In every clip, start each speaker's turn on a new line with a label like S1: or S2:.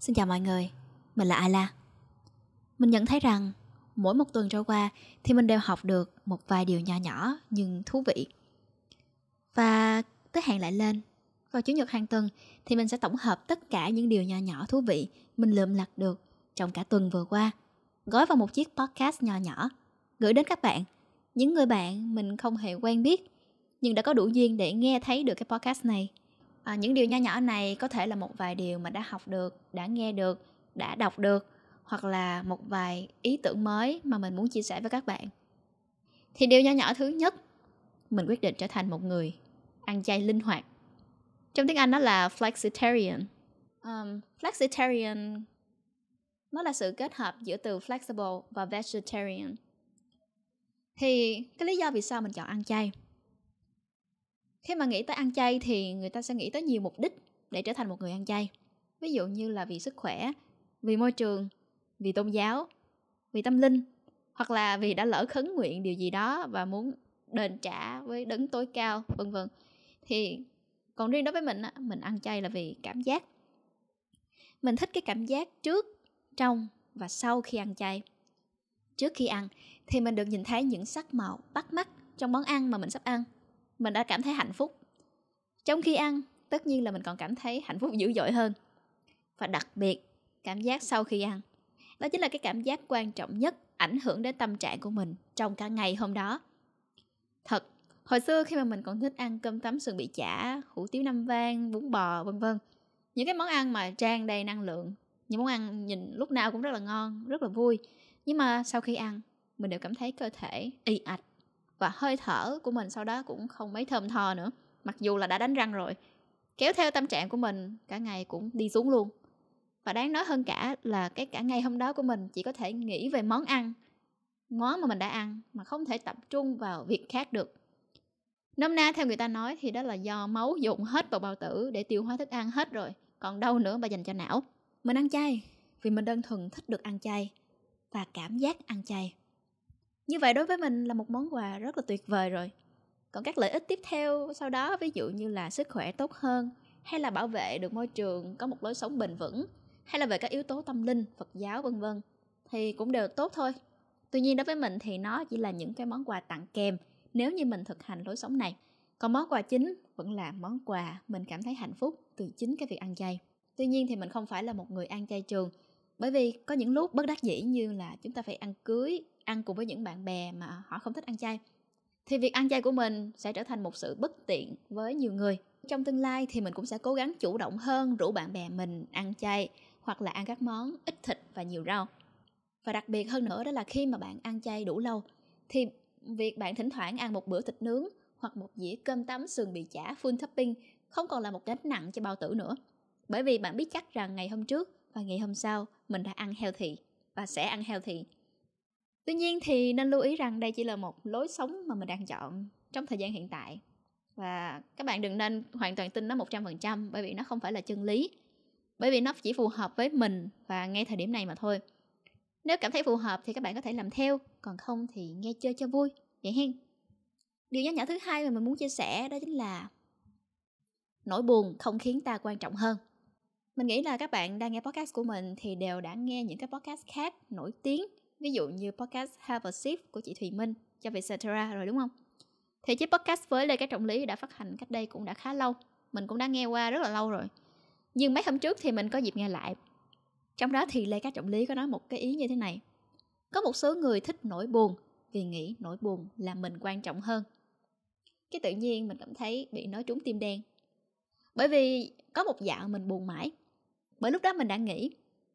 S1: Xin chào mọi người, mình là Ayla. Mình nhận thấy rằng mỗi một tuần trôi qua thì mình đều học được một vài điều nhỏ nhỏ nhưng thú vị. Và tới hẹn lại lên, vào Chủ nhật hàng tuần thì mình sẽ tổng hợp tất cả những điều nhỏ nhỏ thú vị mình lượm lặt được trong cả tuần vừa qua, gói vào một chiếc podcast nhỏ nhỏ, gửi đến các bạn, những người bạn mình không hề quen biết nhưng đã có đủ duyên để nghe thấy được cái podcast này à, những điều nho nhỏ này có thể là một vài điều mà đã học được đã nghe được đã đọc được hoặc là một vài ý tưởng mới mà mình muốn chia sẻ với các bạn. Thì điều nho nhỏ thứ nhất mình quyết định trở thành một người ăn chay linh hoạt. Trong tiếng anh nó là flexitarian. Um, flexitarian nó là sự kết hợp giữa từ flexible và vegetarian. Thì cái lý do vì sao mình chọn ăn chay? Khi mà nghĩ tới ăn chay thì người ta sẽ nghĩ tới nhiều mục đích để trở thành một người ăn chay. Ví dụ như là vì sức khỏe, vì môi trường, vì tôn giáo, vì tâm linh, hoặc là vì đã lỡ khấn nguyện điều gì đó và muốn đền trả với đấng tối cao, vân vân. Thì còn riêng đối với mình mình ăn chay là vì cảm giác. Mình thích cái cảm giác trước, trong và sau khi ăn chay. Trước khi ăn thì mình được nhìn thấy những sắc màu bắt mắt trong món ăn mà mình sắp ăn mình đã cảm thấy hạnh phúc. Trong khi ăn, tất nhiên là mình còn cảm thấy hạnh phúc dữ dội hơn. Và đặc biệt, cảm giác sau khi ăn. Đó chính là cái cảm giác quan trọng nhất ảnh hưởng đến tâm trạng của mình trong cả ngày hôm đó. Thật, hồi xưa khi mà mình còn thích ăn cơm tấm sườn bị chả, hủ tiếu năm vang, bún bò, vân vân, những cái món ăn mà trang đầy năng lượng, những món ăn nhìn lúc nào cũng rất là ngon, rất là vui. Nhưng mà sau khi ăn, mình đều cảm thấy cơ thể y ạch và hơi thở của mình sau đó cũng không mấy thơm tho nữa. Mặc dù là đã đánh răng rồi, kéo theo tâm trạng của mình, cả ngày cũng đi xuống luôn. Và đáng nói hơn cả là cái cả ngày hôm đó của mình chỉ có thể nghĩ về món ăn, món mà mình đã ăn mà không thể tập trung vào việc khác được. Nôm na theo người ta nói thì đó là do máu dùng hết vào bao tử để tiêu hóa thức ăn hết rồi, còn đâu nữa mà dành cho não. Mình ăn chay vì mình đơn thuần thích được ăn chay và cảm giác ăn chay như vậy đối với mình là một món quà rất là tuyệt vời rồi. Còn các lợi ích tiếp theo sau đó, ví dụ như là sức khỏe tốt hơn, hay là bảo vệ được môi trường, có một lối sống bền vững, hay là về các yếu tố tâm linh, phật giáo, vân vân, thì cũng đều tốt thôi. Tuy nhiên đối với mình thì nó chỉ là những cái món quà tặng kèm nếu như mình thực hành lối sống này. Còn món quà chính vẫn là món quà mình cảm thấy hạnh phúc từ chính cái việc ăn chay. Tuy nhiên thì mình không phải là một người ăn chay trường, bởi vì có những lúc bất đắc dĩ như là chúng ta phải ăn cưới ăn cùng với những bạn bè mà họ không thích ăn chay. Thì việc ăn chay của mình sẽ trở thành một sự bất tiện với nhiều người. Trong tương lai thì mình cũng sẽ cố gắng chủ động hơn rủ bạn bè mình ăn chay hoặc là ăn các món ít thịt và nhiều rau. Và đặc biệt hơn nữa đó là khi mà bạn ăn chay đủ lâu, thì việc bạn thỉnh thoảng ăn một bữa thịt nướng hoặc một dĩa cơm tấm sườn bị chả full topping không còn là một gánh nặng cho bao tử nữa. Bởi vì bạn biết chắc rằng ngày hôm trước và ngày hôm sau mình đã ăn heo thị và sẽ ăn heo thị Tuy nhiên thì nên lưu ý rằng đây chỉ là một lối sống mà mình đang chọn trong thời gian hiện tại. Và các bạn đừng nên hoàn toàn tin nó 100% bởi vì nó không phải là chân lý. Bởi vì nó chỉ phù hợp với mình và ngay thời điểm này mà thôi. Nếu cảm thấy phù hợp thì các bạn có thể làm theo, còn không thì nghe chơi cho vui. Vậy hen. Điều nhỏ nhỏ thứ hai mà mình muốn chia sẻ đó chính là nỗi buồn không khiến ta quan trọng hơn. Mình nghĩ là các bạn đang nghe podcast của mình thì đều đã nghe những cái podcast khác nổi tiếng ví dụ như podcast Have a Sip của chị Thùy Minh cho Vietcetera rồi, đúng không? Thì chiếc podcast với Lê Cái Trọng Lý đã phát hành cách đây cũng đã khá lâu. Mình cũng đã nghe qua rất là lâu rồi. Nhưng mấy hôm trước thì mình có dịp nghe lại. Trong đó thì Lê Cát Trọng Lý có nói một cái ý như thế này. Có một số người thích nỗi buồn Vì nghĩ nỗi buồn là mình quan trọng hơn. Cái tự nhiên mình cảm thấy bị nói trúng tim đen. Bởi vì có một dạo mình buồn mãi. Bởi lúc đó mình đã nghĩ.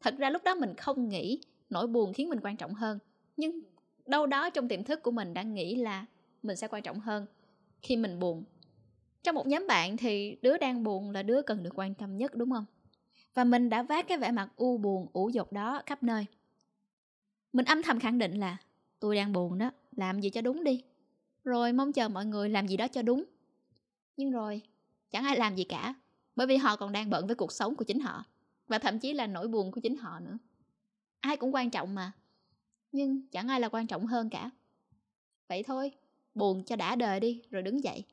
S1: Thật ra lúc đó mình không nghĩ nỗi buồn khiến mình quan trọng hơn. Nhưng đâu đó trong tiềm thức của mình đã nghĩ là mình sẽ quan trọng hơn khi mình buồn. Trong một nhóm bạn thì đứa đang buồn là đứa cần được quan tâm nhất, đúng không? Và mình đã vác cái vẻ mặt u buồn, ủ dột đó khắp nơi. Mình âm thầm khẳng định là tôi đang buồn đó, làm gì cho đúng đi. Rồi mong chờ mọi người làm gì đó cho đúng. Nhưng rồi, chẳng ai làm gì cả, bởi vì họ còn đang bận với cuộc sống của chính họ và thậm chí là nỗi buồn của chính họ nữa ai cũng quan trọng mà. Nhưng chẳng ai là quan trọng hơn cả. Vậy thôi, buồn cho đã đời đi, rồi đứng dậy.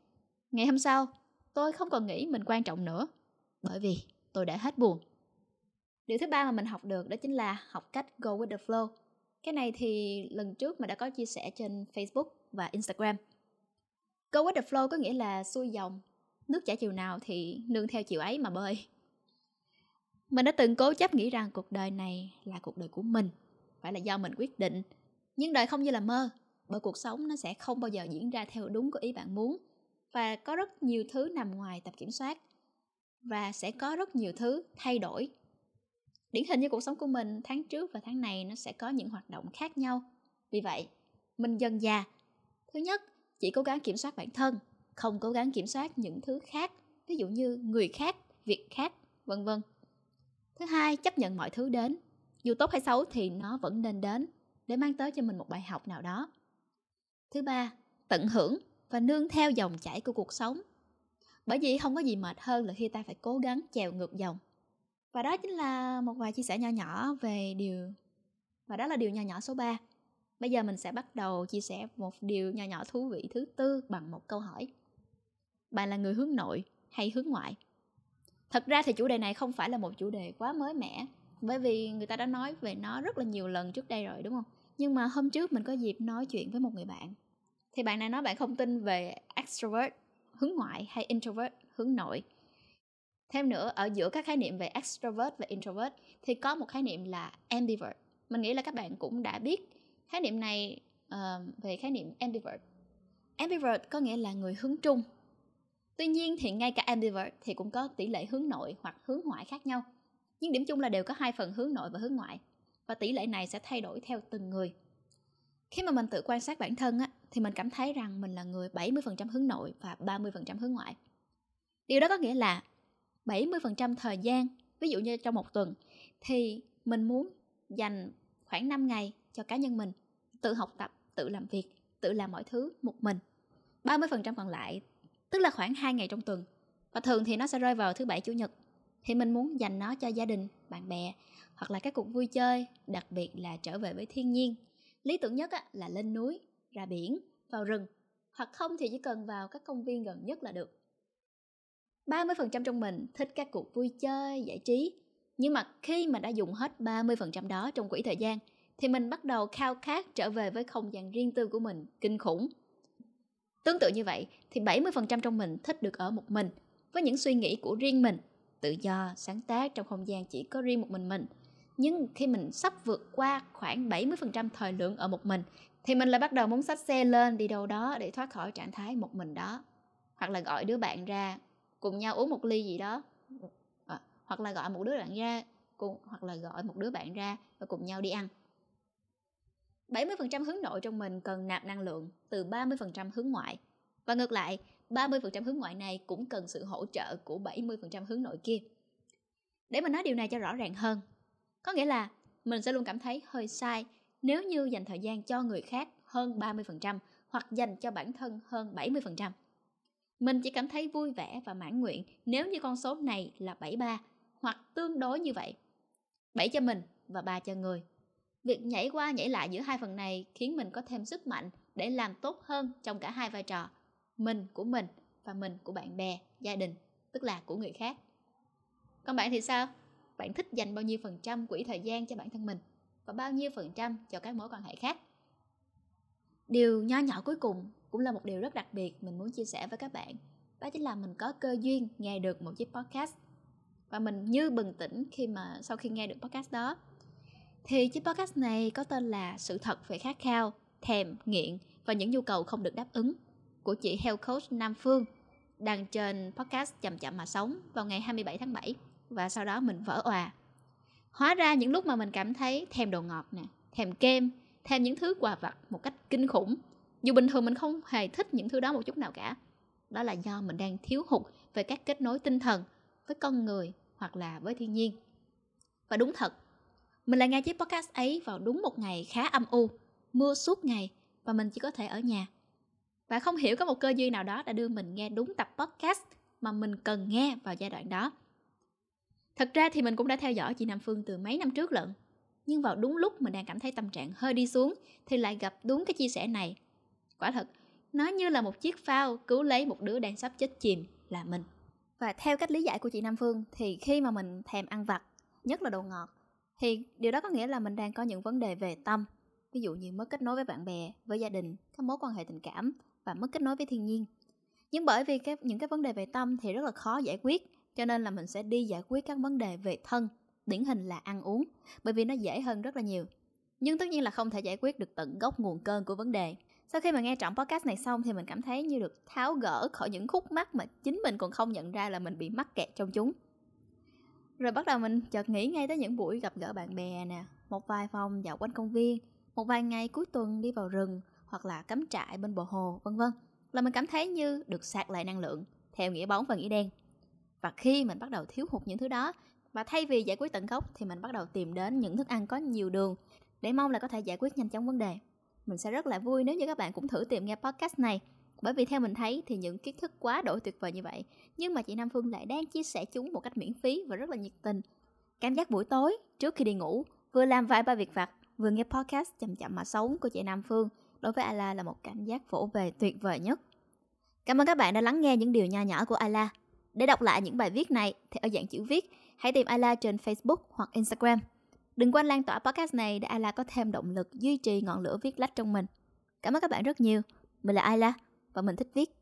S1: Ngày hôm sau, tôi không còn nghĩ mình quan trọng nữa, bởi vì tôi đã hết buồn. Điều thứ ba mà mình học được đó chính là học cách go with the flow. Cái này thì lần trước mình đã có chia sẻ trên facebook và instagram. Go with the flow có nghĩa là xuôi dòng. Nước chảy chiều nào thì nương theo chiều ấy mà bơi mình đã từng cố chấp nghĩ rằng cuộc đời này là cuộc đời của mình, phải là do mình quyết định. Nhưng đời không như là mơ, bởi cuộc sống nó sẽ không bao giờ diễn ra theo đúng của ý bạn muốn. Và có rất nhiều thứ nằm ngoài tập kiểm soát, và sẽ có rất nhiều thứ thay đổi. Điển hình như cuộc sống của mình tháng trước và tháng này nó sẽ có những hoạt động khác nhau. Vì vậy, mình dần già. Thứ nhất, chỉ cố gắng kiểm soát bản thân, không cố gắng kiểm soát những thứ khác, ví dụ như người khác, việc khác, vân vân thứ hai, chấp nhận mọi thứ đến. Dù tốt hay xấu thì nó vẫn nên đến để mang tới cho mình một bài học nào đó. Thứ ba, tận hưởng và nương theo dòng chảy của cuộc sống. Bởi vì không có gì mệt hơn là khi ta phải cố gắng chèo ngược dòng. Và đó chính là một vài chia sẻ nhỏ nhỏ về điều, và đó là điều nhỏ nhỏ số 3 bây giờ mình sẽ bắt đầu chia sẻ một điều nhỏ nhỏ thú vị thứ tư bằng một câu hỏi. Bạn là người hướng nội hay hướng ngoại? Thật ra thì chủ đề này không phải là một chủ đề quá mới mẻ bởi vì người ta đã nói về nó rất là nhiều lần trước đây rồi đúng không? Nhưng mà hôm trước mình có dịp nói chuyện với một người bạn. Thì bạn này nói bạn không tin về extrovert hướng ngoại hay introvert hướng nội. Thêm nữa ở giữa các khái niệm về extrovert và introvert thì có một khái niệm là ambivert. Mình nghĩ là các bạn cũng đã biết khái niệm này uh, về khái niệm ambivert. Ambivert có nghĩa là người hướng trung tuy nhiên thì ngay cả ambivert thì cũng có tỷ lệ hướng nội hoặc hướng ngoại khác nhau nhưng điểm chung là đều có hai phần hướng nội và hướng ngoại và tỷ lệ này sẽ thay đổi theo từng người khi mà mình tự quan sát bản thân á, thì mình cảm thấy rằng mình là người 70% hướng nội và 30% hướng ngoại. Điều đó có nghĩa là 70% thời gian, ví dụ như trong một tuần, thì mình muốn dành khoảng 5 ngày cho cá nhân mình, tự học tập, tự làm việc, tự làm mọi thứ một mình. 30% còn lại, tức là khoảng 2 ngày trong tuần. Và thường thì nó sẽ rơi vào thứ bảy chủ nhật. Thì mình muốn dành nó cho gia đình, bạn bè hoặc là các cuộc vui chơi, đặc biệt là trở về với thiên nhiên. Lý tưởng nhất là lên núi, ra biển, vào rừng, hoặc không thì chỉ cần vào các công viên gần nhất là được. 30% trong mình thích các cuộc vui chơi, giải trí. Nhưng mà khi mà đã dùng hết 30% đó trong quỹ thời gian, thì mình bắt đầu khao khát trở về với không gian riêng tư của mình kinh khủng. Tương tự như vậy, thì 70% trong mình thích được ở một mình, với những suy nghĩ của riêng mình, tự do, sáng tác trong không gian chỉ có riêng một mình mình. Nhưng khi mình sắp vượt qua khoảng 70% thời lượng ở một mình, thì mình lại bắt đầu muốn xách xe lên đi đâu đó để thoát khỏi trạng thái một mình đó. Hoặc là gọi đứa bạn ra cùng nhau uống một ly gì đó à, hoặc là gọi một đứa bạn ra cùng hoặc là gọi một đứa bạn ra và cùng nhau đi ăn 70% hướng nội trong mình cần nạp năng lượng từ 30% hướng ngoại và ngược lại 30% hướng ngoại này cũng cần sự hỗ trợ của 70% hướng nội kia để mình nói điều này cho rõ ràng hơn, có nghĩa là mình sẽ luôn cảm thấy hơi sai nếu như dành thời gian cho người khác hơn 30% hoặc dành cho bản thân hơn 70%. Mình chỉ cảm thấy vui vẻ và mãn nguyện nếu như con số này là 73 hoặc tương đối như vậy. 7 cho mình và 3 cho người. Việc nhảy qua nhảy lại giữa hai phần này khiến mình có thêm sức mạnh để làm tốt hơn trong cả hai vai trò. Mình của mình và mình của bạn bè, gia đình, tức là của người khác. Còn bạn thì sao? Bạn thích dành bao nhiêu phần trăm quỹ thời gian cho bản thân mình và bao nhiêu phần trăm cho các mối quan hệ khác? Điều nho nhỏ cuối cùng cũng là một điều rất đặc biệt mình muốn chia sẻ với các bạn đó chính là mình có cơ duyên nghe được một chiếc podcast và mình như bừng tỉnh khi mà sau khi nghe được podcast đó thì chiếc podcast này có tên là sự thật về khát khao, thèm, nghiện và những nhu cầu không được đáp ứng của chị health coach Nam Phương, đăng trên podcast chậm chậm mà sống vào ngày 27 tháng 7 và sau đó mình vỡ òa. Hóa ra những lúc mà mình cảm thấy thèm đồ ngọt nè, thèm kem, thèm những thứ quà vặt một cách kinh khủng, dù bình thường mình không hề thích những thứ đó một chút nào cả, đó là do mình đang thiếu hụt về các kết nối tinh thần với con người hoặc là với thiên nhiên. Và đúng thật mình lại nghe chiếc podcast ấy vào đúng một ngày khá âm u mưa suốt ngày và mình chỉ có thể ở nhà. Và không hiểu có một cơ duyên nào đó đã đưa mình nghe đúng tập podcast mà mình cần nghe vào giai đoạn đó. Thật ra thì mình cũng đã theo dõi chị nam phương từ mấy năm trước lận nhưng vào đúng lúc mình đang cảm thấy tâm trạng hơi đi xuống thì lại gặp đúng cái chia sẻ này. Quả thật, nó như là một chiếc phao cứu lấy một đứa đang sắp chết chìm là mình. Và theo cách lý giải của chị Nam Phương thì khi mà mình thèm ăn vặt, nhất là đồ ngọt thì điều đó có nghĩa là mình đang có những vấn đề về tâm. Ví dụ như mất kết nối với bạn bè với gia đình các mối quan hệ tình cảm và mất kết nối với thiên nhiên. Nhưng bởi vì cái, những cái vấn đề về tâm thì rất là khó giải quyết cho nên là mình sẽ đi giải quyết các vấn đề về thân điển hình là ăn uống bởi vì nó dễ hơn rất là nhiều. Nhưng tất nhiên là không thể giải quyết được tận gốc nguồn cơn của vấn đề. Sau khi mà nghe trọng podcast này xong thì mình cảm thấy như được tháo gỡ khỏi những khúc mắc mà chính mình còn không nhận ra là mình bị mắc kẹt trong chúng rồi bắt đầu mình chợt nghĩ ngay tới những buổi gặp gỡ bạn bè nè, một vài phòng dạo quanh công viên, một vài ngày cuối tuần đi vào rừng hoặc là cắm trại bên bờ hồ, vân vân. Là mình cảm thấy như được sạc lại năng lượng, theo nghĩa bóng và nghĩa đen. Và khi mình bắt đầu thiếu hụt những thứ đó, và thay vì giải quyết tận gốc thì mình bắt đầu tìm đến những thức ăn có nhiều đường để mong là có thể giải quyết nhanh chóng vấn đề. Mình sẽ rất là vui nếu như các bạn cũng thử tìm nghe podcast này bởi vì theo mình thấy thì những kiến thức quá đổi tuyệt vời như vậy, nhưng mà chị Nam Phương lại đang chia sẻ chúng một cách miễn phí và rất là nhiệt tình. Cảm giác buổi tối trước khi đi ngủ, vừa làm vài ba việc vặt, vừa nghe podcast chậm chậm mà sống của chị Nam Phương, đối với Ala là một cảm giác vỗ về tuyệt vời nhất. Cảm ơn các bạn đã lắng nghe những điều nho nhỏ của Ala. Để đọc lại những bài viết này thì ở dạng chữ viết, hãy tìm Ala trên Facebook hoặc Instagram. Đừng quên lan tỏa podcast này để ala có thêm động lực duy trì ngọn lửa viết lách trong mình. Cảm ơn các bạn rất nhiều. Mình là Ayla và mình thích viết.